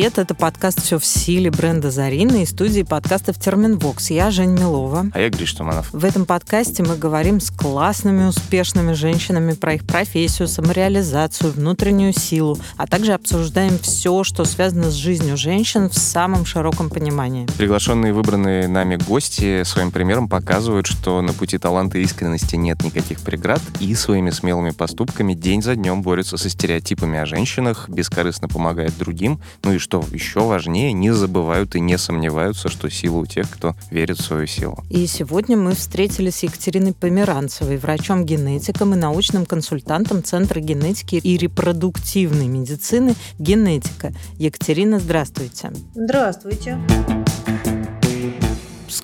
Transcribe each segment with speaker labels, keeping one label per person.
Speaker 1: Привет, это подкаст «Все в силе» бренда «Зарина» и студии подкастов «Терминвокс». Я Жень Милова.
Speaker 2: А я Гриш Туманов.
Speaker 1: В этом подкасте мы говорим с классными, успешными женщинами про их профессию, самореализацию, внутреннюю силу, а также обсуждаем все, что связано с жизнью женщин в самом широком понимании.
Speaker 2: Приглашенные выбранные нами гости своим примером показывают, что на пути таланта и искренности нет никаких преград и своими смелыми поступками день за днем борются со стереотипами о женщинах, бескорыстно помогают другим, ну и что еще важнее, не забывают и не сомневаются, что сила у тех, кто верит в свою силу.
Speaker 1: И сегодня мы встретились с Екатериной Померанцевой, врачом-генетиком и научным консультантом Центра генетики и репродуктивной медицины «Генетика». Екатерина, здравствуйте.
Speaker 3: Здравствуйте.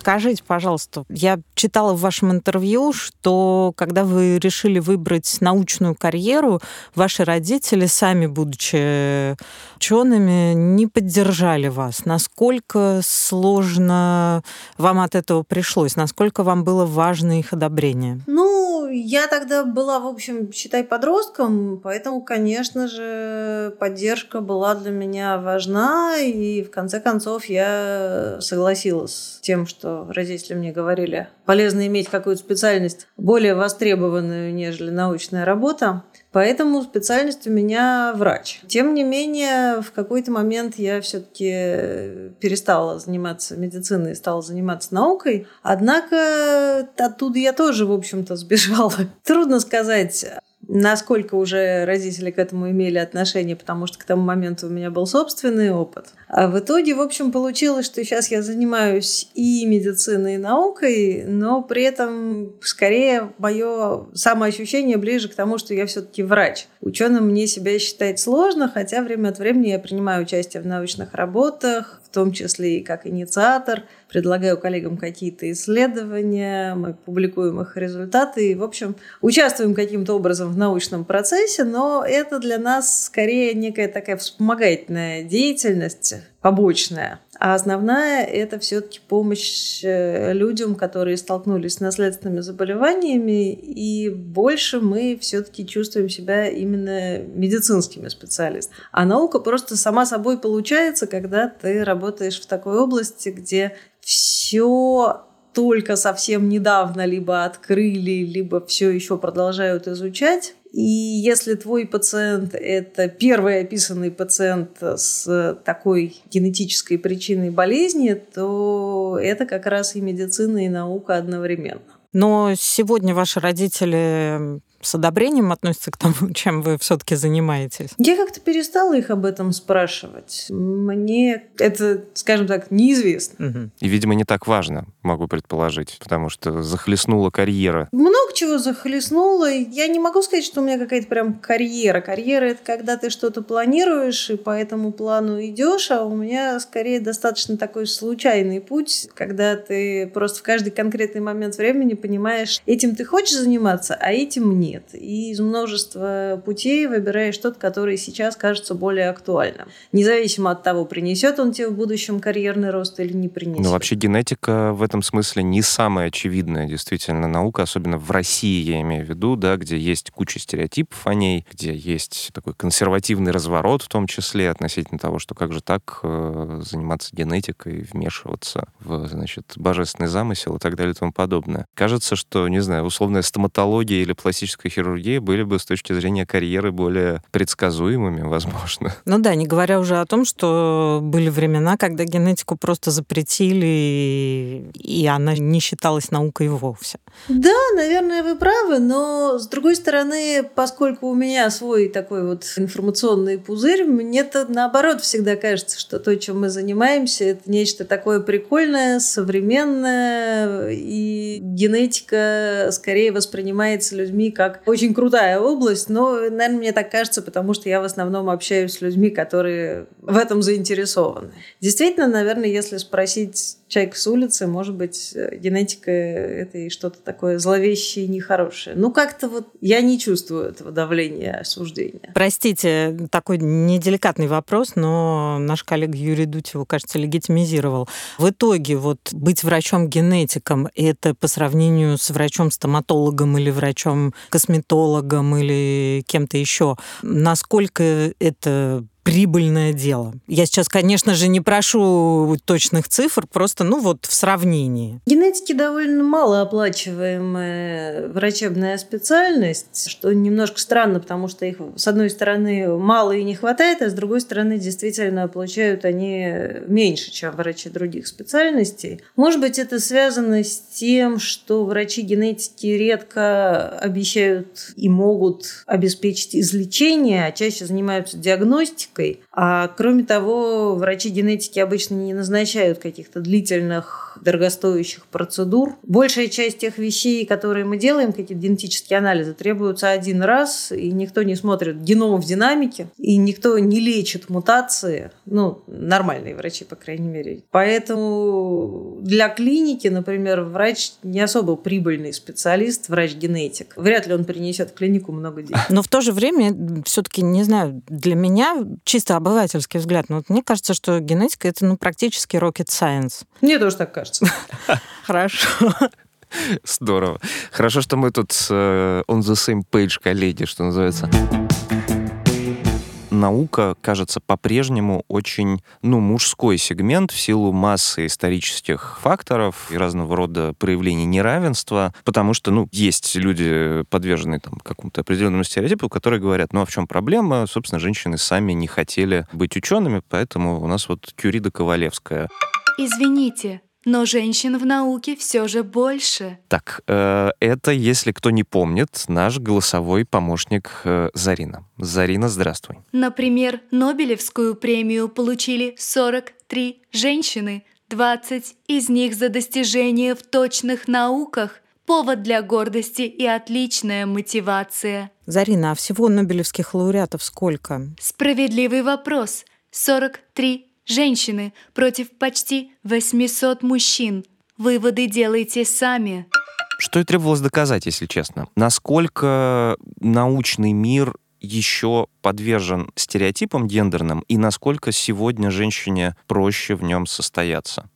Speaker 1: Скажите, пожалуйста, я читала в вашем интервью, что когда вы решили выбрать научную карьеру, ваши родители, сами будучи учеными, не поддержали вас. Насколько сложно вам от этого пришлось? Насколько вам было важно их одобрение?
Speaker 3: Ну, я тогда была, в общем, считай, подростком, поэтому, конечно же, поддержка была для меня важна, и в конце концов я согласилась с тем, что родители мне говорили, полезно иметь какую-то специальность более востребованную, нежели научная работа. Поэтому специальность у меня врач. Тем не менее, в какой-то момент я все-таки перестала заниматься медициной и стала заниматься наукой. Однако оттуда я тоже, в общем-то, сбежала. Трудно сказать, насколько уже родители к этому имели отношение, потому что к тому моменту у меня был собственный опыт. А в итоге, в общем, получилось, что сейчас я занимаюсь и медициной, и наукой, но при этом скорее мое самоощущение ближе к тому, что я все-таки врач. Ученым мне себя считать сложно, хотя время от времени я принимаю участие в научных работах, в том числе и как инициатор, предлагаю коллегам какие-то исследования, мы публикуем их результаты и, в общем, участвуем каким-то образом в научном процессе, но это для нас скорее некая такая вспомогательная деятельность, побочная. А основная – это все-таки помощь э, людям, которые столкнулись с наследственными заболеваниями, и больше мы все-таки чувствуем себя именно медицинскими специалистами. А наука просто сама собой получается, когда ты работаешь в такой области, где все только совсем недавно либо открыли, либо все еще продолжают изучать. И если твой пациент – это первый описанный пациент с такой генетической причиной болезни, то это как раз и медицина, и наука одновременно.
Speaker 1: Но сегодня ваши родители с одобрением относятся к тому, чем вы все-таки занимаетесь?
Speaker 3: Я как-то перестала их об этом спрашивать. Мне это, скажем так, неизвестно.
Speaker 2: Угу. И, видимо, не так важно, могу предположить, потому что захлестнула карьера.
Speaker 3: Много чего захлестнула. Я не могу сказать, что у меня какая-то прям карьера. Карьера — это когда ты что-то планируешь и по этому плану идешь, а у меня скорее достаточно такой случайный путь, когда ты просто в каждый конкретный момент времени понимаешь, этим ты хочешь заниматься, а этим нет нет. И из множества путей выбираешь тот, который сейчас кажется более актуальным. Независимо от того, принесет он тебе в будущем карьерный рост или не принесет.
Speaker 2: Но вообще генетика в этом смысле не самая очевидная действительно наука, особенно в России, я имею в виду, да, где есть куча стереотипов о ней, где есть такой консервативный разворот в том числе относительно того, что как же так э, заниматься генетикой, вмешиваться в, значит, божественный замысел и так далее и тому подобное. Кажется, что, не знаю, условная стоматология или пластическая пластической хирургии были бы с точки зрения карьеры более предсказуемыми, возможно.
Speaker 1: Ну да, не говоря уже о том, что были времена, когда генетику просто запретили, и она не считалась наукой вовсе.
Speaker 3: Да, наверное, вы правы, но с другой стороны, поскольку у меня свой такой вот информационный пузырь, мне-то наоборот всегда кажется, что то, чем мы занимаемся, это нечто такое прикольное, современное, и генетика скорее воспринимается людьми как очень крутая область, но, наверное, мне так кажется, потому что я в основном общаюсь с людьми, которые в этом заинтересованы. Действительно, наверное, если спросить человек с улицы, может быть, э, генетика это и что-то такое зловещее и нехорошее. Ну, как-то вот я не чувствую этого давления осуждения.
Speaker 1: Простите, такой неделикатный вопрос, но наш коллега Юрий Дудь его, кажется, легитимизировал. В итоге вот быть врачом-генетиком это по сравнению с врачом-стоматологом или врачом-косметологом или кем-то еще, насколько это прибыльное дело? Я сейчас, конечно же, не прошу точных цифр, просто, ну вот, в сравнении.
Speaker 3: Генетики довольно мало оплачиваемая врачебная специальность, что немножко странно, потому что их, с одной стороны, мало и не хватает, а с другой стороны, действительно, получают они меньше, чем врачи других специальностей. Может быть, это связано с тем, что врачи-генетики редко обещают и могут обеспечить излечение, а чаще занимаются диагностикой. А кроме того, врачи-генетики обычно не назначают каких-то длительных, дорогостоящих процедур. Большая часть тех вещей, которые мы делаем, какие-то генетические анализы, требуются один раз, и никто не смотрит геном в динамике, и никто не лечит мутации. Ну, нормальные врачи, по крайней мере. Поэтому для клиники, например, врач не особо прибыльный специалист, врач-генетик. Вряд ли он принесет в клинику много денег.
Speaker 1: Но в то же время, все-таки, не знаю, для меня чисто обывательский взгляд, но вот мне кажется, что генетика это ну, практически rocket science.
Speaker 3: Мне тоже так кажется.
Speaker 1: Хорошо.
Speaker 2: Здорово. Хорошо, что мы тут э, on the same page, коллеги, что называется наука, кажется, по-прежнему очень, ну, мужской сегмент в силу массы исторических факторов и разного рода проявлений неравенства, потому что, ну, есть люди, подверженные там какому-то определенному стереотипу, которые говорят, ну, а в чем проблема? Собственно, женщины сами не хотели быть учеными, поэтому у нас вот Кюрида Ковалевская.
Speaker 4: Извините, но женщин в науке все же больше.
Speaker 2: Так, э, это, если кто не помнит, наш голосовой помощник э, Зарина. Зарина, здравствуй.
Speaker 4: Например, Нобелевскую премию получили 43 женщины, 20 из них за достижения в точных науках. Повод для гордости и отличная мотивация.
Speaker 1: Зарина, а всего Нобелевских лауреатов сколько?
Speaker 4: Справедливый вопрос. 43 Женщины против почти 800 мужчин. Выводы делайте сами.
Speaker 2: Что и требовалось доказать, если честно. Насколько научный мир еще подвержен стереотипам гендерным, и насколько сегодня женщине проще в нем состояться?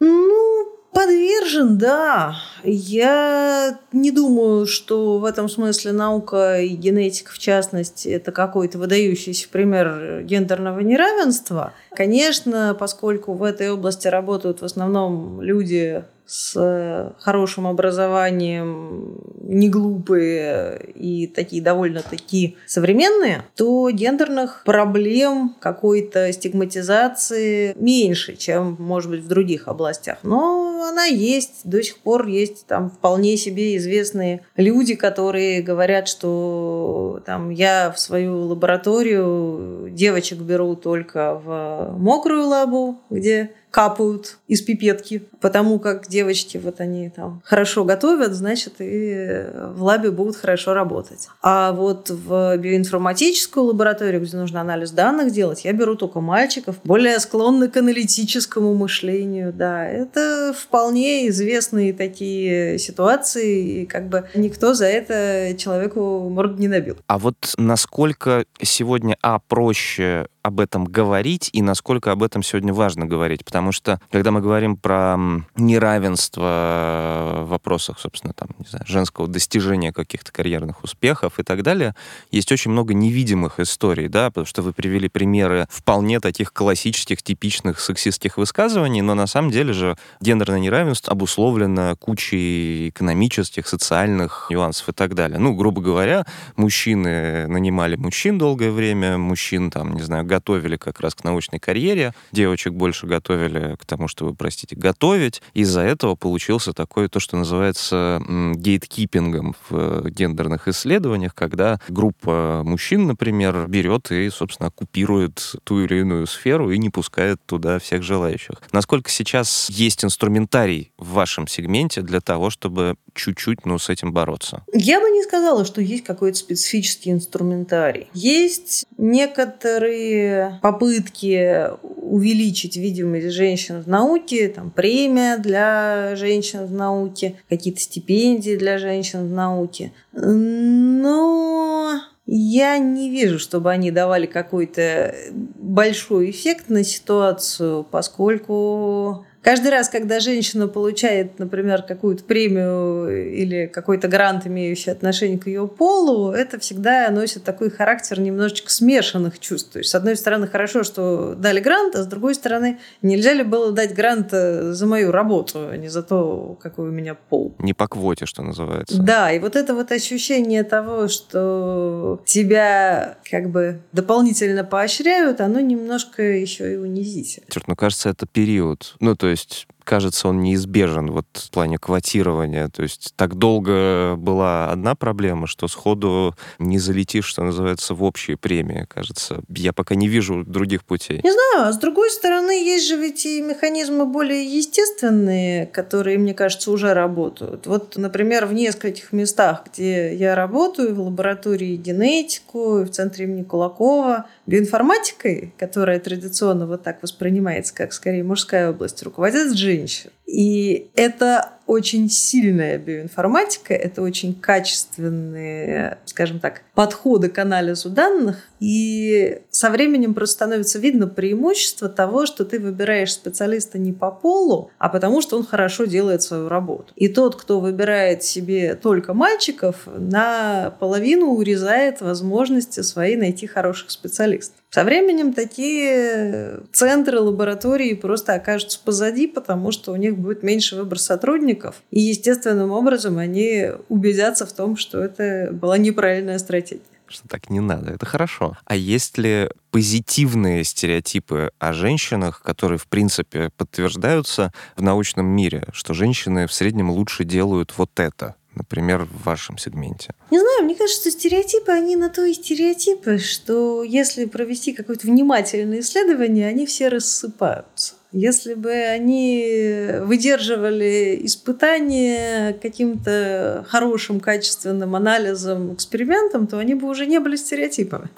Speaker 3: Подвержен, да. Я не думаю, что в этом смысле наука и генетика, в частности, это какой-то выдающийся пример гендерного неравенства. Конечно, поскольку в этой области работают в основном люди с э, хорошим образованием, не глупые и такие довольно-таки современные, то гендерных проблем какой-то стигматизации меньше, чем, может быть, в других областях. Но она есть, до сих пор есть там вполне себе известные люди, которые говорят, что там я в свою лабораторию девочек беру только в мокрую лабу, где капают из пипетки, потому как девочки вот они там хорошо готовят, значит и в лабе будут хорошо работать. А вот в биоинформатическую лабораторию, где нужно анализ данных делать, я беру только мальчиков, более склонных к аналитическому мышлению, да. Это вполне известные такие ситуации, и как бы никто за это человеку морду не набил.
Speaker 2: А вот насколько сегодня, а, проще об этом говорить и насколько об этом сегодня важно говорить. Потому что, когда мы говорим про неравенство в вопросах, собственно, там, не знаю, женского достижения каких-то карьерных успехов и так далее, есть очень много невидимых историй, да, потому что вы привели примеры вполне таких классических, типичных сексистских высказываний, но на самом деле же гендерное неравенство обусловлено кучей экономических, социальных нюансов и так далее. Ну, грубо говоря, мужчины нанимали мужчин долгое время, мужчин, там, не знаю, готовили как раз к научной карьере, девочек больше готовили к тому, чтобы, простите, готовить. Из-за этого получился такое то, что называется гейткипингом в э, гендерных исследованиях, когда группа мужчин, например, берет и, собственно, оккупирует ту или иную сферу и не пускает туда всех желающих. Насколько сейчас есть инструментарий в вашем сегменте для того, чтобы чуть-чуть, ну, с этим бороться?
Speaker 3: Я бы не сказала, что есть какой-то специфический инструментарий. Есть некоторые попытки увеличить видимость женщин в науке, там, премия для женщин в науке, какие-то стипендии для женщин в науке. Но я не вижу, чтобы они давали какой-то большой эффект на ситуацию, поскольку Каждый раз, когда женщина получает, например, какую-то премию или какой-то грант, имеющий отношение к ее полу, это всегда носит такой характер немножечко смешанных чувств. То есть, с одной стороны, хорошо, что дали грант, а с другой стороны, нельзя ли было дать грант э, за мою работу, а не за то, какой у меня пол.
Speaker 2: Не по квоте, что называется.
Speaker 3: Да, и вот это вот ощущение того, что тебя как бы дополнительно поощряют, оно немножко еще и унизительно.
Speaker 2: Черт, ну кажется, это период. Ну, то есть кажется, он неизбежен вот в плане квотирования. То есть так долго была одна проблема, что сходу не залетишь, что называется, в общие премии, кажется. Я пока не вижу других путей.
Speaker 3: Не знаю, а с другой стороны, есть же ведь и механизмы более естественные, которые, мне кажется, уже работают. Вот, например, в нескольких местах, где я работаю, в лаборатории генетику, в центре имени Кулакова, биоинформатикой, которая традиционно вот так воспринимается, как скорее мужская область, руководят женщин. И это очень сильная биоинформатика, это очень качественные, скажем так, подходы к анализу данных. И со временем просто становится видно преимущество того, что ты выбираешь специалиста не по полу, а потому что он хорошо делает свою работу. И тот, кто выбирает себе только мальчиков, наполовину урезает возможности свои найти хороших специалистов. Со временем такие центры, лаборатории просто окажутся позади, потому что у них будет меньше выбор сотрудников, и естественным образом они убедятся в том, что это была неправильная стратегия
Speaker 2: что так не надо. Это хорошо. А есть ли позитивные стереотипы о женщинах, которые, в принципе, подтверждаются в научном мире, что женщины в среднем лучше делают вот это? Например, в вашем сегменте?
Speaker 3: Не знаю, мне кажется, что стереотипы, они на то и стереотипы, что если провести какое-то внимательное исследование, они все рассыпаются. Если бы они выдерживали испытания каким-то хорошим, качественным анализом, экспериментом, то они бы уже не были стереотипами.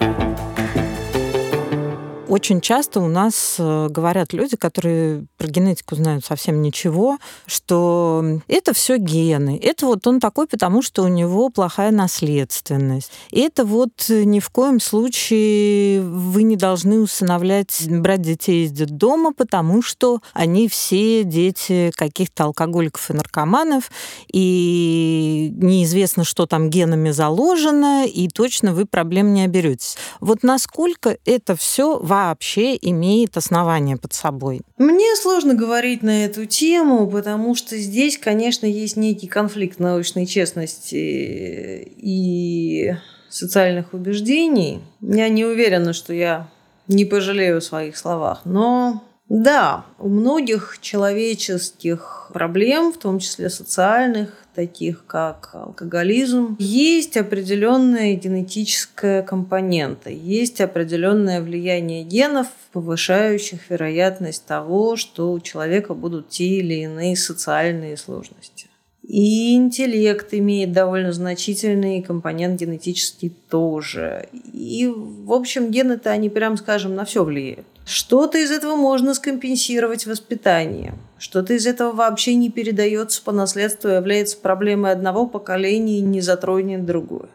Speaker 1: Очень часто у нас э, говорят люди, которые про генетику знают совсем ничего, что это все гены. Это вот он такой, потому что у него плохая наследственность. И это вот ни в коем случае вы не должны усыновлять, брать детей из детдома, потому что они все дети каких-то алкоголиков и наркоманов, и неизвестно, что там генами заложено, и точно вы проблем не оберетесь. Вот насколько это все важно вообще имеет основание под собой?
Speaker 3: Мне сложно говорить на эту тему, потому что здесь, конечно, есть некий конфликт научной честности и социальных убеждений. Я не уверена, что я не пожалею о своих словах, но да, у многих человеческих проблем, в том числе социальных, таких как алкоголизм, есть определенная генетическая компонента, есть определенное влияние генов, повышающих вероятность того, что у человека будут те или иные социальные сложности. И интеллект имеет довольно значительный компонент генетический тоже. И, в общем, гены-то, они, прям скажем, на все влияют. Что-то из этого можно скомпенсировать воспитанием. Что-то из этого вообще не передается по наследству и является проблемой одного поколения и не затронет другое.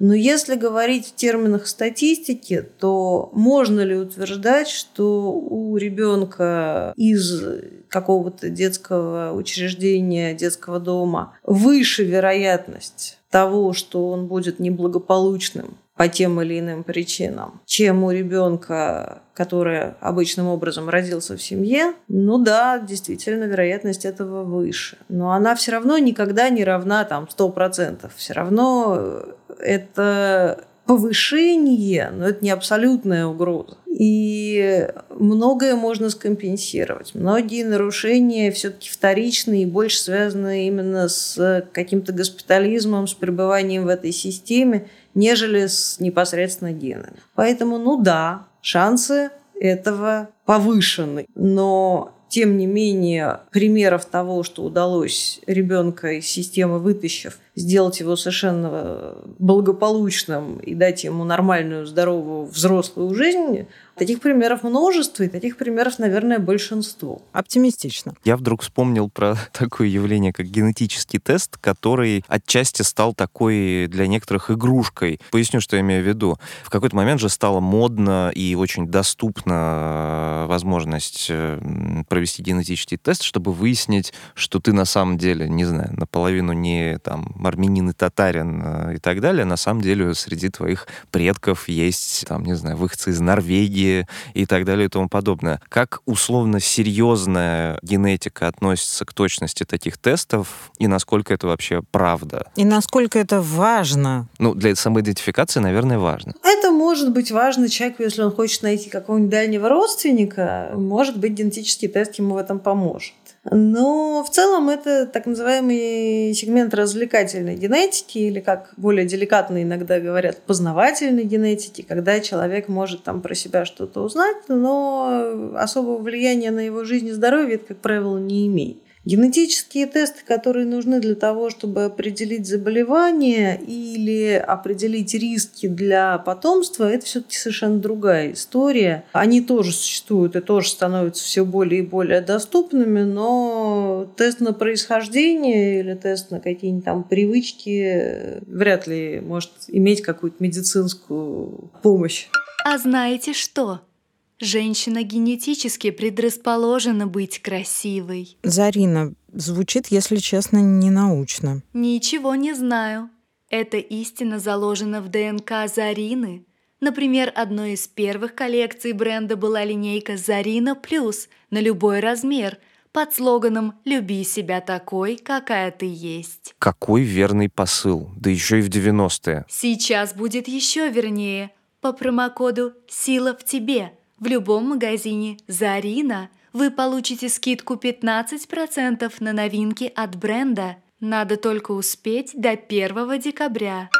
Speaker 3: Но если говорить в терминах статистики, то можно ли утверждать, что у ребенка из какого-то детского учреждения, детского дома выше вероятность того, что он будет неблагополучным по тем или иным причинам, чем у ребенка, который обычным образом родился в семье, ну да, действительно, вероятность этого выше. Но она все равно никогда не равна там 100%. Все равно это повышение, но это не абсолютная угроза. И многое можно скомпенсировать. Многие нарушения все-таки вторичные и больше связаны именно с каким-то госпитализмом, с пребыванием в этой системе, нежели с непосредственно генами. Поэтому, ну да, шансы этого повышены. Но тем не менее, примеров того, что удалось ребенка из системы вытащив, сделать его совершенно благополучным и дать ему нормальную, здоровую взрослую жизнь, Таких примеров множество, и таких примеров, наверное, большинство.
Speaker 1: Оптимистично.
Speaker 2: Я вдруг вспомнил про такое явление, как генетический тест, который отчасти стал такой для некоторых игрушкой. Поясню, что я имею в виду. В какой-то момент же стало модно и очень доступна возможность э, провести генетический тест, чтобы выяснить, что ты на самом деле, не знаю, наполовину не там армянин и татарин э, и так далее, на самом деле среди твоих предков есть, там, не знаю, выходцы из Норвегии и так далее и тому подобное. Как условно серьезная генетика относится к точности таких тестов и насколько это вообще правда?
Speaker 1: И насколько это важно?
Speaker 2: Ну, для самоидентификации, наверное, важно.
Speaker 3: Это может быть важно человеку, если он хочет найти какого-нибудь дальнего родственника, может быть, генетический тест ему в этом поможет. Но в целом это так называемый сегмент развлекательной генетики, или как более деликатно иногда говорят, познавательной генетики, когда человек может там про себя что-то узнать, но особого влияния на его жизнь и здоровье это, как правило, не имеет. Генетические тесты, которые нужны для того, чтобы определить заболевание или определить риски для потомства, это все-таки совершенно другая история. Они тоже существуют и тоже становятся все более и более доступными, но тест на происхождение или тест на какие-нибудь там привычки вряд ли может иметь какую-то медицинскую помощь.
Speaker 4: А знаете что? Женщина генетически предрасположена быть красивой.
Speaker 1: Зарина, звучит, если честно, ненаучно.
Speaker 4: Ничего не знаю. Эта истина заложена в ДНК Зарины. Например, одной из первых коллекций бренда была линейка «Зарина Плюс» на любой размер под слоганом «Люби себя такой, какая ты есть».
Speaker 2: Какой верный посыл, да еще и в 90-е.
Speaker 4: Сейчас будет еще вернее. По промокоду «Сила в тебе» В любом магазине «Зарина» вы получите скидку 15% на новинки от бренда. Надо только успеть до 1 декабря.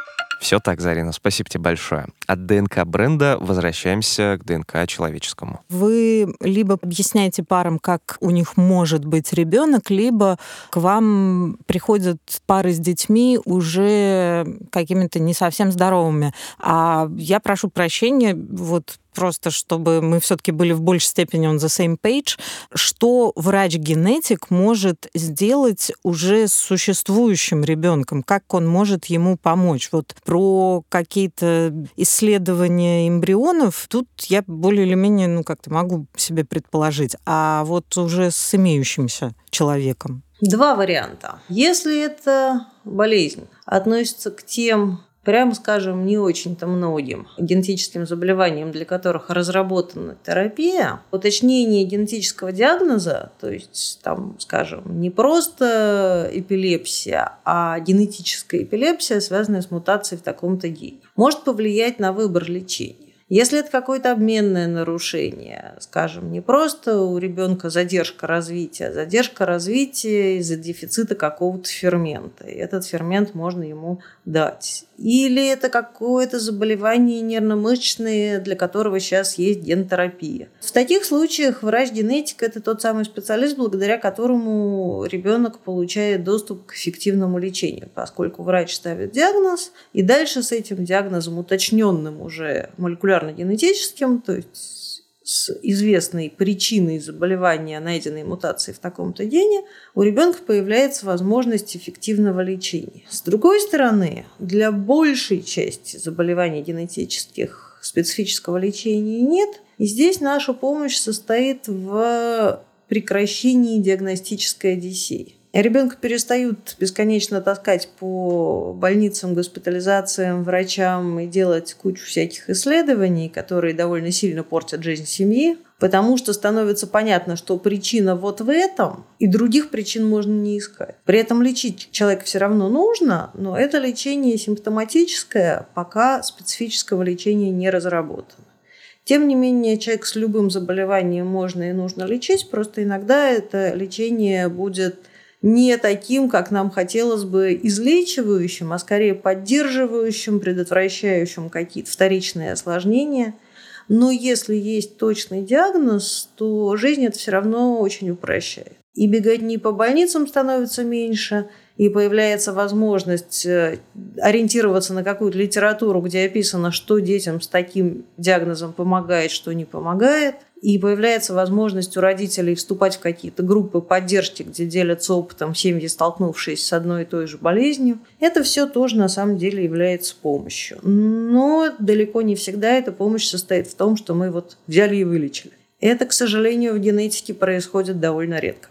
Speaker 2: Все так, Зарина, спасибо тебе большое. От ДНК бренда возвращаемся к ДНК человеческому.
Speaker 1: Вы либо объясняете парам, как у них может быть ребенок, либо к вам приходят пары с детьми уже какими-то не совсем здоровыми. А я прошу прощения, вот просто чтобы мы все-таки были в большей степени on the same page, что врач-генетик может сделать уже с существующим ребенком, как он может ему помочь. Вот про какие-то исследования эмбрионов тут я более или менее, ну, как-то могу себе предположить, а вот уже с имеющимся человеком.
Speaker 3: Два варианта. Если эта болезнь относится к тем прямо скажем, не очень-то многим генетическим заболеваниям, для которых разработана терапия, уточнение генетического диагноза, то есть, там, скажем, не просто эпилепсия, а генетическая эпилепсия, связанная с мутацией в таком-то гене, может повлиять на выбор лечения. Если это какое-то обменное нарушение, скажем, не просто у ребенка задержка развития, а задержка развития из-за дефицита какого-то фермента, и этот фермент можно ему дать. Или это какое-то заболевание нервно-мышечное, для которого сейчас есть гентерапия. В таких случаях врач-генетик – это тот самый специалист, благодаря которому ребенок получает доступ к эффективному лечению, поскольку врач ставит диагноз, и дальше с этим диагнозом, уточненным уже молекулярно-генетическим, то есть с известной причиной заболевания, найденной мутацией в таком-то гене, у ребенка появляется возможность эффективного лечения. С другой стороны, для большей части заболеваний генетических специфического лечения нет. И здесь наша помощь состоит в прекращении диагностической одиссеи. Ребенка перестают бесконечно таскать по больницам, госпитализациям, врачам и делать кучу всяких исследований, которые довольно сильно портят жизнь семьи, потому что становится понятно, что причина вот в этом, и других причин можно не искать. При этом лечить человека все равно нужно, но это лечение симптоматическое, пока специфического лечения не разработано. Тем не менее, человек с любым заболеванием можно и нужно лечить, просто иногда это лечение будет не таким, как нам хотелось бы, излечивающим, а скорее поддерживающим, предотвращающим какие-то вторичные осложнения. Но если есть точный диагноз, то жизнь это все равно очень упрощает. И бегать не по больницам становится меньше, и появляется возможность э, ориентироваться на какую-то литературу, где описано, что детям с таким диагнозом помогает, что не помогает, и появляется возможность у родителей вступать в какие-то группы поддержки, где делятся опытом семьи, столкнувшиеся с одной и той же болезнью, это все тоже на самом деле является помощью. Но далеко не всегда эта помощь состоит в том, что мы вот взяли и вылечили. Это, к сожалению, в генетике происходит довольно редко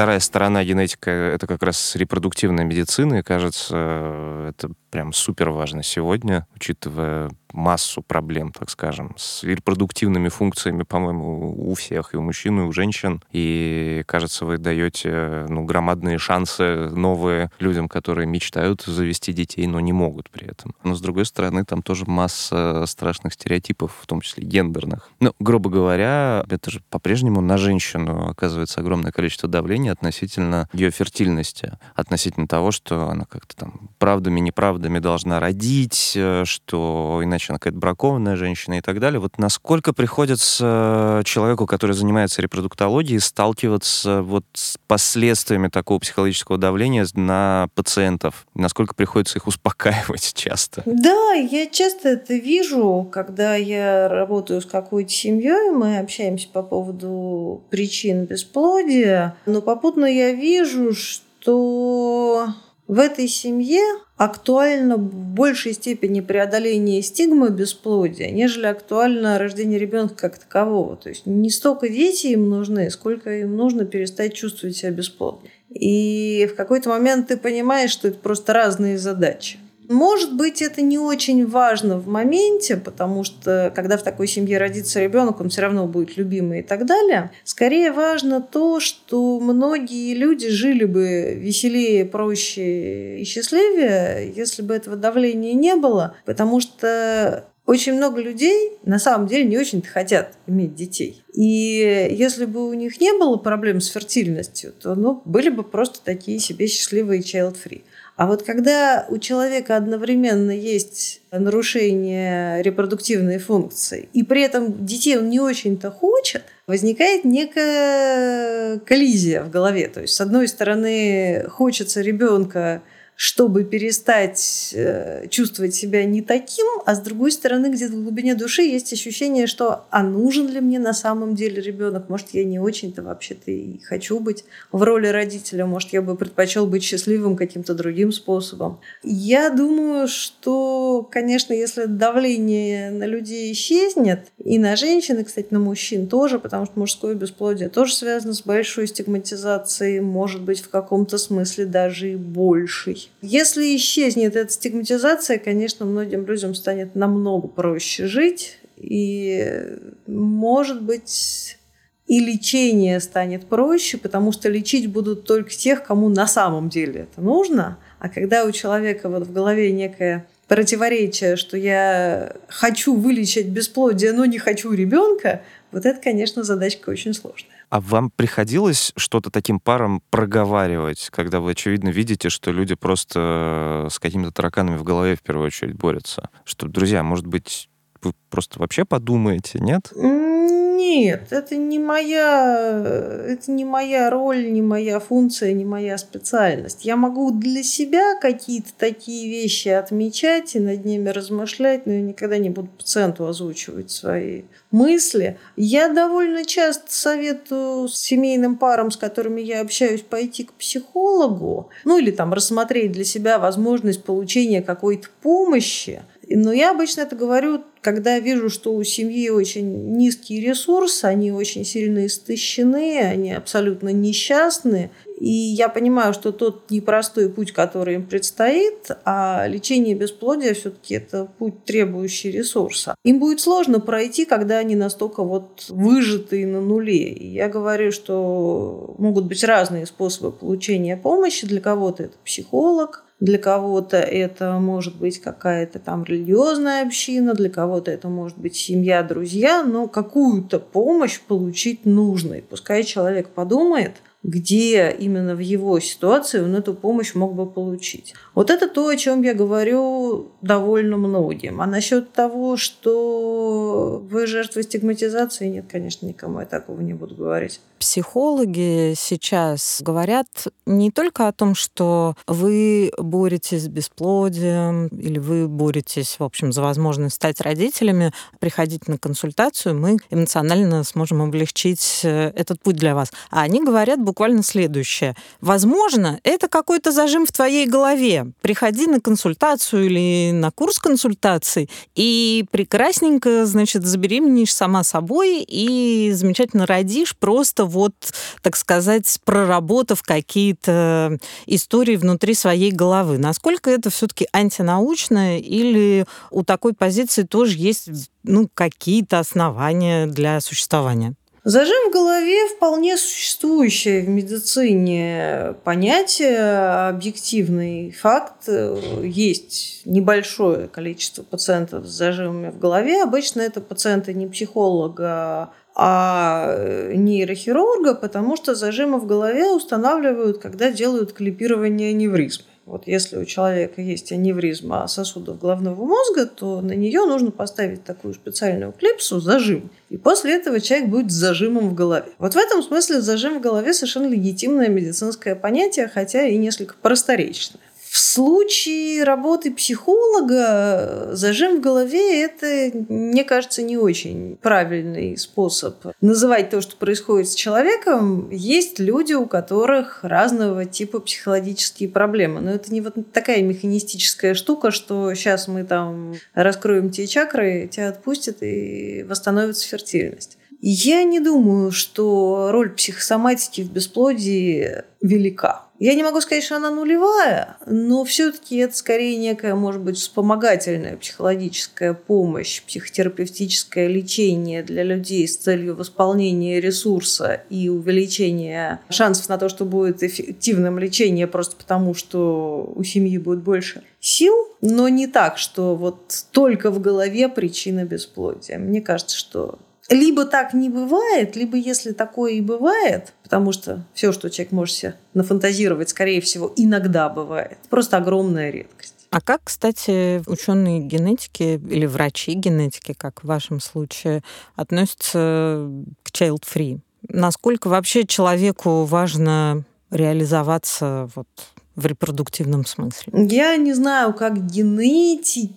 Speaker 2: вторая сторона генетика — это как раз репродуктивная медицина, и кажется, это прям супер важно сегодня, учитывая массу проблем, так скажем, с репродуктивными функциями, по-моему, у всех, и у мужчин, и у женщин. И, кажется, вы даете ну, громадные шансы новые людям, которые мечтают завести детей, но не могут при этом. Но, с другой стороны, там тоже масса страшных стереотипов, в том числе гендерных. Ну, грубо говоря, это же по-прежнему на женщину оказывается огромное количество давления относительно ее фертильности, относительно того, что она как-то там правдами, неправдами должна родить, э, что иначе иначе какая-то бракованная женщина и так далее. Вот насколько приходится человеку, который занимается репродуктологией, сталкиваться вот с последствиями такого психологического давления на пациентов? Насколько приходится их успокаивать часто?
Speaker 3: Да, я часто это вижу, когда я работаю с какой-то семьей, мы общаемся по поводу причин бесплодия, но попутно я вижу, что в этой семье актуально в большей степени преодоление стигмы бесплодия, нежели актуально рождение ребенка как такового. То есть не столько дети им нужны, сколько им нужно перестать чувствовать себя бесплодным. И в какой-то момент ты понимаешь, что это просто разные задачи. Может быть, это не очень важно в моменте, потому что когда в такой семье родится ребенок, он все равно будет любимый и так далее. Скорее важно то, что многие люди жили бы веселее, проще и счастливее, если бы этого давления не было, потому что очень много людей на самом деле не очень хотят иметь детей. И если бы у них не было проблем с фертильностью, то ну, были бы просто такие себе счастливые child-free. А вот когда у человека одновременно есть нарушение репродуктивной функции, и при этом детей он не очень-то хочет, возникает некая коллизия в голове. То есть, с одной стороны, хочется ребенка чтобы перестать э, чувствовать себя не таким, а с другой стороны, где-то в глубине души есть ощущение, что а нужен ли мне на самом деле ребенок? Может, я не очень-то вообще-то и хочу быть в роли родителя, может, я бы предпочел быть счастливым каким-то другим способом. Я думаю, что, конечно, если давление на людей исчезнет, и на женщин, и, кстати, на мужчин тоже, потому что мужское бесплодие тоже связано с большой стигматизацией, может быть, в каком-то смысле даже и большей. Если исчезнет эта стигматизация, конечно, многим людям станет намного проще жить. И, может быть, и лечение станет проще, потому что лечить будут только тех, кому на самом деле это нужно. А когда у человека вот в голове некое противоречие, что я хочу вылечить бесплодие, но не хочу ребенка, вот это, конечно, задачка очень сложная.
Speaker 2: А вам приходилось что-то таким парам проговаривать, когда вы, очевидно, видите, что люди просто с какими-то тараканами в голове в первую очередь борются? Что, друзья, может быть, вы просто вообще подумаете, нет?
Speaker 3: Нет, это не моя, это не моя роль, не моя функция, не моя специальность. Я могу для себя какие-то такие вещи отмечать и над ними размышлять, но я никогда не буду пациенту озвучивать свои мысли. Я довольно часто советую семейным парам, с которыми я общаюсь, пойти к психологу, ну или там рассмотреть для себя возможность получения какой-то помощи. Но я обычно это говорю, когда вижу, что у семьи очень низкий ресурс, они очень сильно истощены, они абсолютно несчастны. И я понимаю, что тот непростой путь, который им предстоит, а лечение бесплодия все-таки это путь, требующий ресурса. Им будет сложно пройти, когда они настолько вот выжатые на нуле. И я говорю, что могут быть разные способы получения помощи. Для кого-то это психолог, для кого-то это может быть какая-то там религиозная община, для кого-то это может быть семья, друзья, но какую-то помощь получить нужно. И пускай человек подумает, где именно в его ситуации он эту помощь мог бы получить. Вот это то, о чем я говорю довольно многим. А насчет того, что вы жертва стигматизации, нет, конечно, никому я такого не буду говорить.
Speaker 1: Психологи сейчас говорят не только о том, что вы боретесь с бесплодием или вы боретесь, в общем, за возможность стать родителями, приходить на консультацию, мы эмоционально сможем облегчить э, этот путь для вас. А они говорят буквально следующее. Возможно, это какой-то зажим в твоей голове. Приходи на консультацию или на курс консультаций, и прекрасненько, значит, забеременеешь сама собой и замечательно родишь, просто вот, так сказать, проработав какие-то истории внутри своей головы. Насколько это все-таки антинаучно или у такой позиции тоже есть ну, какие-то основания для существования?
Speaker 3: Зажим в голове вполне существующее в медицине понятие, объективный факт. Есть небольшое количество пациентов с зажимами в голове. Обычно это пациенты не психолога, а нейрохирурга, потому что зажимы в голове устанавливают, когда делают клипирование аневризмы. Вот если у человека есть аневризма сосудов головного мозга, то на нее нужно поставить такую специальную клипсу, зажим. И после этого человек будет с зажимом в голове. Вот в этом смысле зажим в голове совершенно легитимное медицинское понятие, хотя и несколько просторечное. В случае работы психолога зажим в голове – это, мне кажется, не очень правильный способ называть то, что происходит с человеком. Есть люди, у которых разного типа психологические проблемы. Но это не вот такая механистическая штука, что сейчас мы там раскроем те чакры, тебя отпустят и восстановится фертильность. Я не думаю, что роль психосоматики в бесплодии велика. Я не могу сказать, что она нулевая, но все-таки это скорее некая, может быть, вспомогательная психологическая помощь, психотерапевтическое лечение для людей с целью восполнения ресурса и увеличения шансов на то, что будет эффективным лечение просто потому, что у семьи будет больше сил, но не так, что вот только в голове причина бесплодия. Мне кажется, что либо так не бывает, либо если такое и бывает, потому что все, что человек может себе нафантазировать, скорее всего, иногда бывает. Просто огромная редкость.
Speaker 1: А как, кстати, ученые генетики или врачи генетики, как в вашем случае, относятся к child-free? Насколько вообще человеку важно реализоваться вот в репродуктивном смысле?
Speaker 3: Я не знаю, как генетики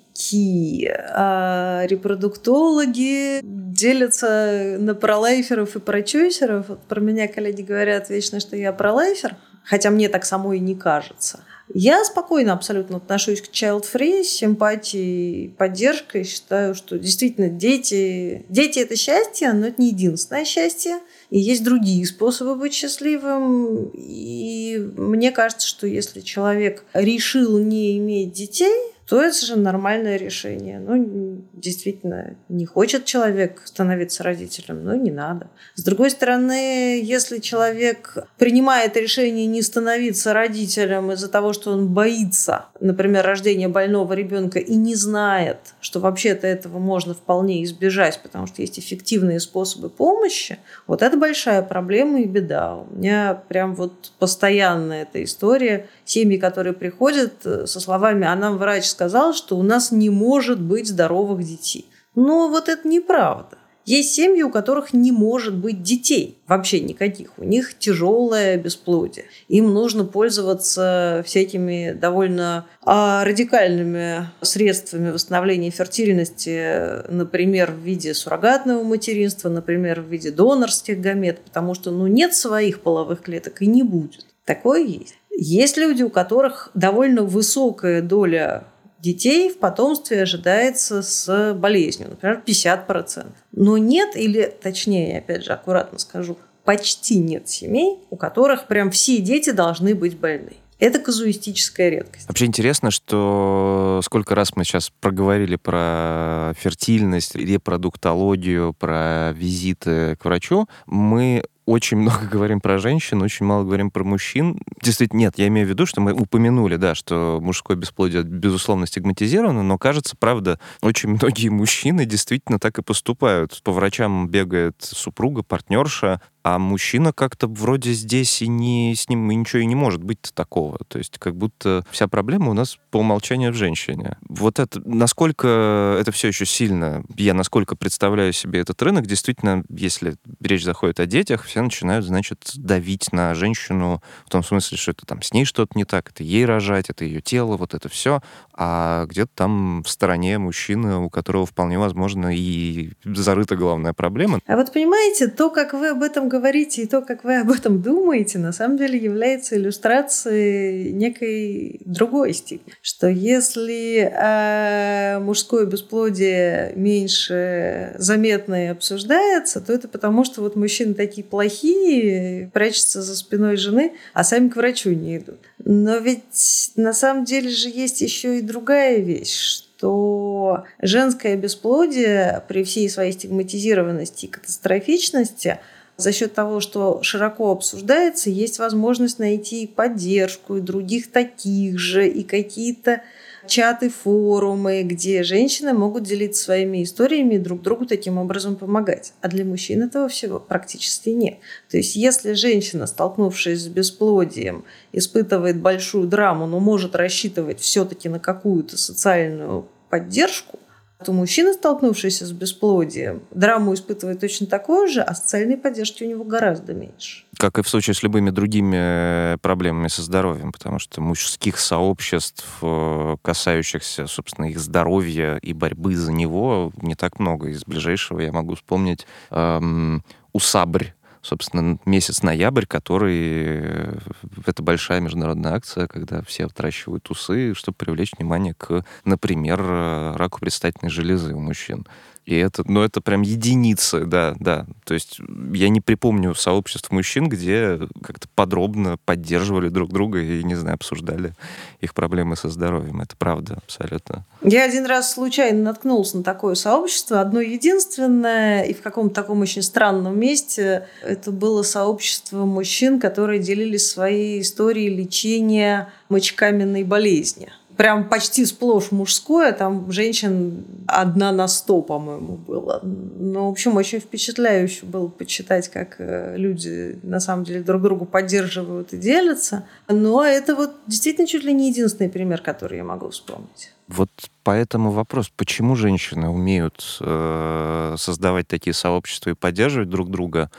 Speaker 3: а репродуктологи делятся на пролайферов и прочойсеров. Вот про меня коллеги говорят вечно, что я пролайфер, хотя мне так самой и не кажется. Я спокойно абсолютно отношусь к child-free, с симпатией, поддержкой. Считаю, что действительно дети, дети – это счастье, но это не единственное счастье. И есть другие способы быть счастливым. И мне кажется, что если человек решил не иметь детей, то это же нормальное решение. Ну, действительно, не хочет человек становиться родителем, ну, не надо. С другой стороны, если человек принимает решение не становиться родителем из-за того, что он боится, например, рождения больного ребенка и не знает, что вообще-то этого можно вполне избежать, потому что есть эффективные способы помощи, вот это большая проблема и беда. У меня прям вот постоянно эта история. Семьи, которые приходят э, со словами «а нам врач сказал, что у нас не может быть здоровых детей. Но вот это неправда. Есть семьи, у которых не может быть детей, вообще никаких. У них тяжелое бесплодие. Им нужно пользоваться всякими довольно а, радикальными средствами восстановления фертильности, например, в виде суррогатного материнства, например, в виде донорских гамет, потому что ну, нет своих половых клеток и не будет. Такое есть. Есть люди, у которых довольно высокая доля детей в потомстве ожидается с болезнью, например, 50%. Но нет, или точнее, опять же, аккуратно скажу, почти нет семей, у которых прям все дети должны быть больны. Это казуистическая редкость.
Speaker 2: Вообще интересно, что сколько раз мы сейчас проговорили про фертильность, репродуктологию, про визиты к врачу, мы очень много говорим про женщин, очень мало говорим про мужчин. Действительно, нет, я имею в виду, что мы упомянули, да, что мужское бесплодие, безусловно, стигматизировано, но, кажется, правда, очень многие мужчины действительно так и поступают. По врачам бегает супруга, партнерша, А мужчина как-то вроде здесь и не с ним ничего и не может быть такого. То есть как будто вся проблема у нас по умолчанию в женщине. Вот это, насколько это все еще сильно, я насколько представляю себе этот рынок, действительно, если речь заходит о детях, все начинают, значит, давить на женщину в том смысле, что это там с ней что-то не так, это ей рожать, это ее тело, вот это все. А где-то там в стороне мужчина, у которого вполне возможно и зарыта главная проблема.
Speaker 3: А вот понимаете, то, как вы об этом говорите, и то, как вы об этом думаете, на самом деле является иллюстрацией некой другой степени. Что если э, мужское бесплодие меньше заметно и обсуждается, то это потому, что вот мужчины такие плохие, прячутся за спиной жены, а сами к врачу не идут. Но ведь на самом деле же есть еще и другая вещь, что женское бесплодие при всей своей стигматизированности и катастрофичности – за счет того, что широко обсуждается, есть возможность найти поддержку и других таких же, и какие-то чаты, форумы, где женщины могут делиться своими историями и друг другу таким образом помогать. А для мужчин этого всего практически нет. То есть если женщина, столкнувшись с бесплодием, испытывает большую драму, но может рассчитывать все-таки на какую-то социальную поддержку, то мужчина, столкнувшийся с бесплодием, драму испытывает точно такое же, а социальной поддержки у него гораздо меньше.
Speaker 2: Как и в случае с любыми другими э, проблемами со здоровьем, потому что мужских сообществ, э, касающихся, собственно, их здоровья и борьбы за него, не так много. Из ближайшего я могу вспомнить эм, «Усабрь», собственно, месяц ноябрь, который... Э, это большая международная акция, когда все отращивают усы, чтобы привлечь внимание к, например, э, раку предстательной железы у мужчин. И это, ну, это прям единицы, да, да. То есть я не припомню сообществ мужчин, где как-то подробно поддерживали друг друга и, не знаю, обсуждали их проблемы со здоровьем. Это правда, абсолютно.
Speaker 3: Я один раз случайно наткнулся на такое сообщество, одно единственное, и в каком-то таком очень странном месте. Это было сообщество мужчин, которые делились своей историей лечения мочекаменной болезни прям почти сплошь мужское, там женщин одна на сто, по-моему, было. Ну, в общем, очень впечатляюще было почитать, как э, люди на самом деле друг другу поддерживают и делятся. Но это вот действительно чуть ли не единственный пример, который я могу вспомнить.
Speaker 2: Вот поэтому вопрос, почему женщины умеют э, создавать такие сообщества и поддерживать друг друга,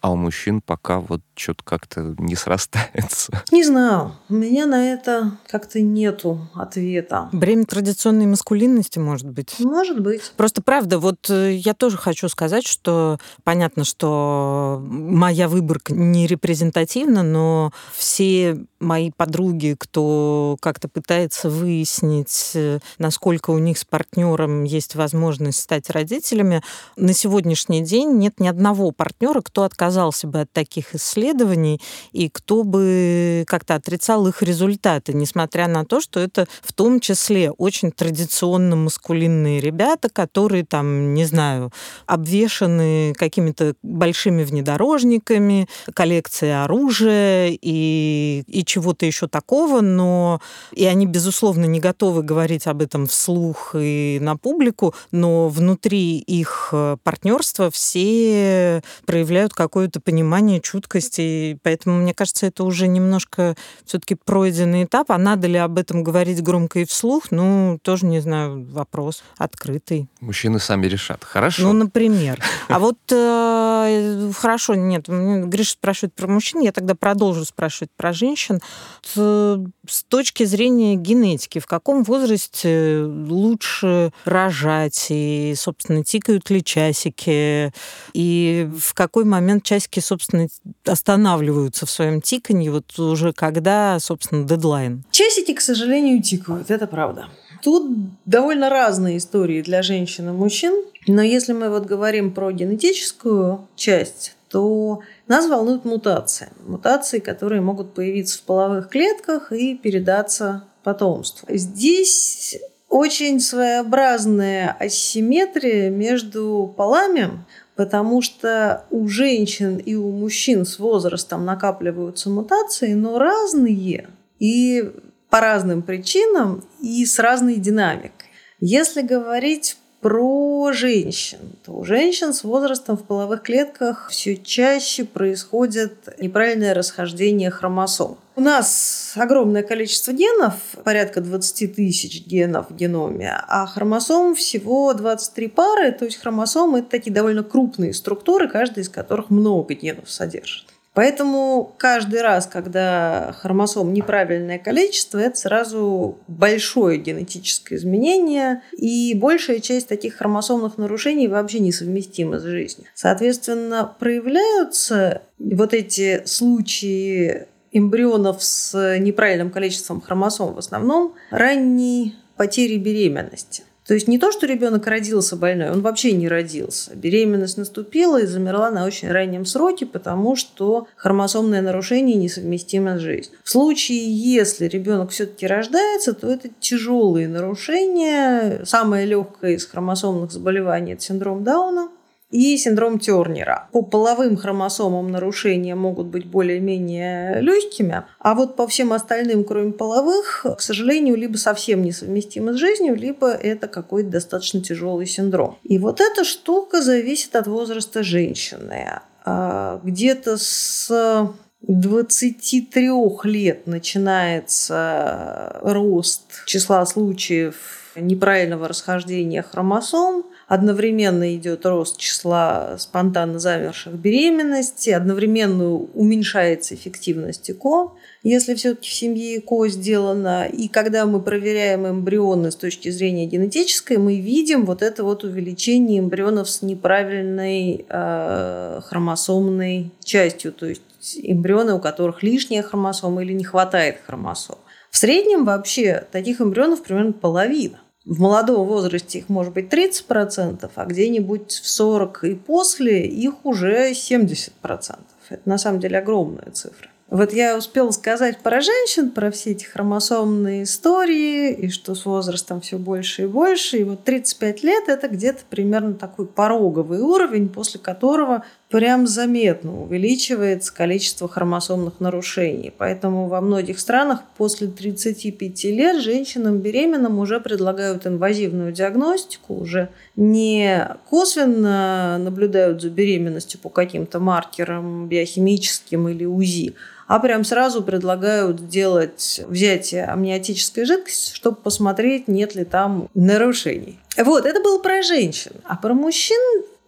Speaker 2: а у мужчин пока вот что-то как-то не срастается.
Speaker 3: Не знаю. У меня на это как-то нету ответа.
Speaker 1: Бремя традиционной маскулинности, может быть?
Speaker 3: Может быть.
Speaker 1: Просто правда, вот э, я тоже хочу сказать, что понятно, что моя выборка не репрезентативна, но все мои подруги, кто как-то пытается выяснить, э, насколько у них с партнером есть возможность стать родителями, на сегодняшний день нет ни одного партнера, кто отказался бы от таких исследований исследований, и кто бы как-то отрицал их результаты, несмотря на то, что это в том числе очень традиционно маскулинные ребята, которые там, не знаю, обвешаны какими-то большими внедорожниками, коллекцией оружия и, и чего-то еще такого, но и они, безусловно, не готовы говорить об этом вслух и на публику, но внутри их э, партнерства все проявляют какое-то понимание, чуткость и поэтому, мне кажется, это уже немножко все-таки пройденный этап. А надо ли об этом говорить громко и вслух? Ну, тоже, не знаю, вопрос открытый.
Speaker 2: Мужчины сами решат. Хорошо.
Speaker 1: Ну, например. А вот э, хорошо, нет, Гриша спрашивает про мужчин, я тогда продолжу спрашивать про женщин. С точки зрения генетики, в каком возрасте лучше рожать, и, собственно, тикают ли часики, и в какой момент часики, собственно, останавливаются в своем тиканье, вот уже когда, собственно, дедлайн?
Speaker 3: Часики, к сожалению, тикают, это правда. Тут довольно разные истории для женщин и мужчин, но если мы вот говорим про генетическую часть, то нас волнуют мутации. Мутации, которые могут появиться в половых клетках и передаться потомству. Здесь очень своеобразная асимметрия между полами, потому что у женщин и у мужчин с возрастом накапливаются мутации, но разные и по разным причинам и с разной динамикой. Если говорить про женщин, то у женщин с возрастом в половых клетках все чаще происходит неправильное расхождение хромосом. У нас огромное количество генов, порядка 20 тысяч генов в геноме, а хромосом всего 23 пары, то есть хромосомы – это такие довольно крупные структуры, каждая из которых много генов содержит. Поэтому каждый раз, когда хромосом неправильное количество, это сразу большое генетическое изменение, и большая часть таких хромосомных нарушений вообще несовместима с жизнью. Соответственно, проявляются вот эти случаи эмбрионов с неправильным количеством хромосом в основном ранней потери беременности. То есть не то, что ребенок родился больной, он вообще не родился. Беременность наступила и замерла на очень раннем сроке, потому что хромосомное нарушение несовместимо с жизнью. В случае, если ребенок все-таки рождается, то это тяжелые нарушения. Самое легкое из хромосомных заболеваний – это синдром Дауна – и синдром Тернера. По половым хромосомам нарушения могут быть более-менее легкими, а вот по всем остальным, кроме половых, к сожалению, либо совсем несовместимы с жизнью, либо это какой-то достаточно тяжелый синдром. И вот эта штука зависит от возраста женщины. А, где-то с 23 лет начинается рост числа случаев неправильного расхождения хромосом, одновременно идет рост числа спонтанно замерших беременностей, одновременно уменьшается эффективность ЭКО, если все-таки в семье ЭКО сделано. И когда мы проверяем эмбрионы с точки зрения генетической, мы видим вот это вот увеличение эмбрионов с неправильной э, хромосомной частью, то есть эмбрионы, у которых лишняя хромосома или не хватает хромосом. В среднем вообще таких эмбрионов примерно половина в молодом возрасте их может быть 30%, а где-нибудь в 40 и после их уже 70%. Это на самом деле огромная цифра. Вот я успела сказать про женщин, про все эти хромосомные истории, и что с возрастом все больше и больше. И вот 35 лет – это где-то примерно такой пороговый уровень, после которого прям заметно увеличивается количество хромосомных нарушений. Поэтому во многих странах после 35 лет женщинам беременным уже предлагают инвазивную диагностику, уже не косвенно наблюдают за беременностью по каким-то маркерам биохимическим или УЗИ, а прям сразу предлагают сделать взятие амниотической жидкости, чтобы посмотреть, нет ли там нарушений. Вот, это было про женщин. А про мужчин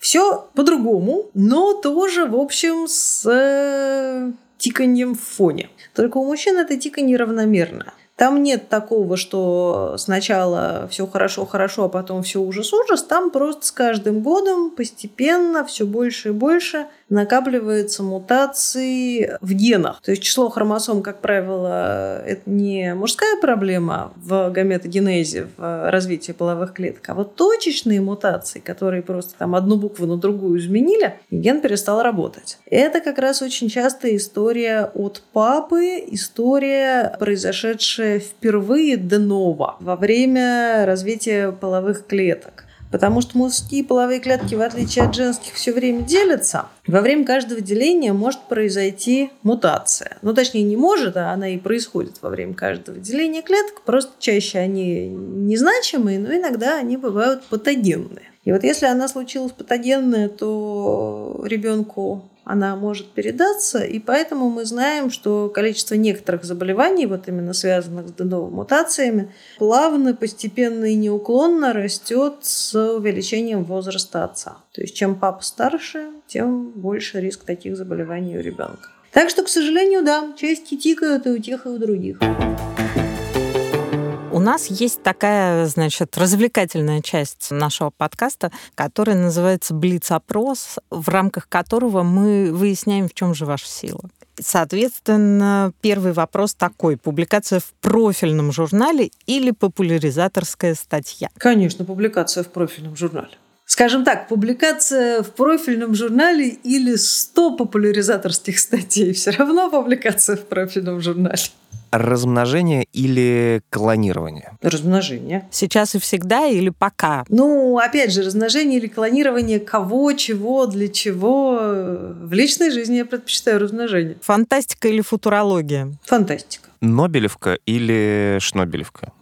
Speaker 3: все по-другому, но тоже, в общем, с э, тиканьем в фоне. Только у мужчин это тиканье равномерно. Там нет такого, что сначала все хорошо-хорошо, а потом все ужас-ужас. Там просто с каждым годом постепенно все больше и больше накапливается мутации в генах. То есть число хромосом, как правило, это не мужская проблема в гаметогенезе, в развитии половых клеток, а вот точечные мутации, которые просто там одну букву на другую изменили, и ген перестал работать. Это как раз очень часто история от папы, история, произошедшая впервые de novo во время развития половых клеток. Потому что мужские половые клетки, в отличие от женских, все время делятся. Во время каждого деления может произойти мутация. Ну, точнее, не может, а она и происходит во время каждого деления клеток. Просто чаще они незначимые, но иногда они бывают патогенные. И вот если она случилась патогенная, то ребенку она может передаться, и поэтому мы знаем, что количество некоторых заболеваний, вот именно связанных с ДНО мутациями, плавно, постепенно и неуклонно растет с увеличением возраста отца. То есть чем папа старше, тем больше риск таких заболеваний у ребенка. Так что, к сожалению, да, части тикают и у тех, и у других.
Speaker 1: У нас есть такая, значит, развлекательная часть нашего подкаста, которая называется «Блиц-опрос», в рамках которого мы выясняем, в чем же ваша сила. Соответственно, первый вопрос такой. Публикация в профильном журнале или популяризаторская статья?
Speaker 3: Конечно, публикация в профильном журнале. Скажем так, публикация в профильном журнале или 100 популяризаторских статей, все равно публикация в профильном журнале
Speaker 2: размножение или клонирование?
Speaker 3: Размножение.
Speaker 1: Сейчас и всегда или пока?
Speaker 3: Ну, опять же, размножение или клонирование кого, чего, для чего. В личной жизни я предпочитаю размножение.
Speaker 1: Фантастика или футурология?
Speaker 3: Фантастика.
Speaker 2: Нобелевка или Шнобелевка?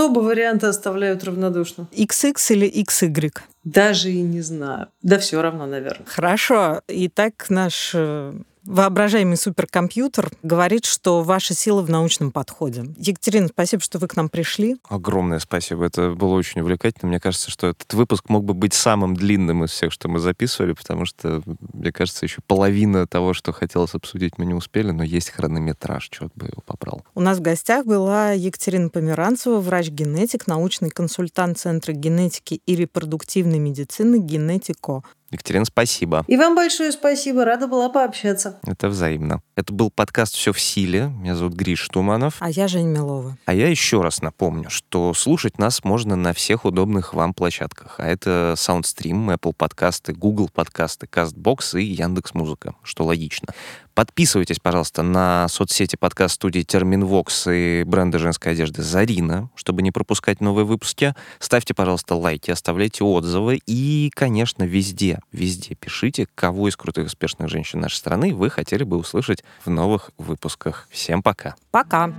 Speaker 3: Равно оба варианта оставляют равнодушно.
Speaker 1: XX или XY?
Speaker 3: Даже и не знаю. Да все равно, наверное.
Speaker 1: Хорошо. Итак, наш э, воображаемый суперкомпьютер говорит, что ваша сила в научном подходе. Екатерина, спасибо, что вы к нам пришли.
Speaker 2: Огромное спасибо. Это было очень увлекательно. Мне кажется, что этот выпуск мог бы быть самым длинным из всех, что мы записывали, потому что, мне кажется, еще половина того, что хотелось обсудить, мы не успели, но есть хронометраж, черт бы его побрал.
Speaker 1: У нас в гостях была Екатерина Померанцева, врач-генетик, научный консультант Центра генетики и репродуктивной медицины «Генетико».
Speaker 2: Екатерина, спасибо.
Speaker 3: И вам большое спасибо. Рада была пообщаться.
Speaker 2: Это взаимно. Это был подкаст «Все в силе». Меня зовут Гриш Туманов.
Speaker 1: А я Жень Милова.
Speaker 2: А я еще раз напомню, что слушать нас можно на всех удобных вам площадках. А это SoundStream, Apple подкасты, Google подкасты, CastBox и Яндекс Музыка, что логично. Подписывайтесь, пожалуйста, на соцсети подкаст-студии Терминвокс и бренда женской одежды Зарина, чтобы не пропускать новые выпуски. Ставьте, пожалуйста, лайки, оставляйте отзывы и, конечно, везде, везде пишите, кого из крутых успешных женщин нашей страны вы хотели бы услышать в новых выпусках. Всем пока.
Speaker 1: Пока.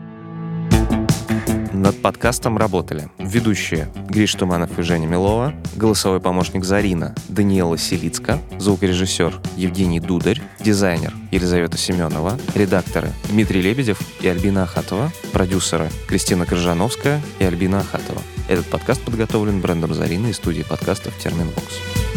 Speaker 2: Над подкастом работали ведущие Гриш Туманов и Женя Милова, голосовой помощник Зарина Даниэла Селицка, звукорежиссер Евгений Дударь, дизайнер Елизавета Семенова, редакторы Дмитрий Лебедев и Альбина Ахатова, продюсеры Кристина Крыжановская и Альбина Ахатова. Этот подкаст подготовлен брендом Зарина и студией подкастов Терминвокс.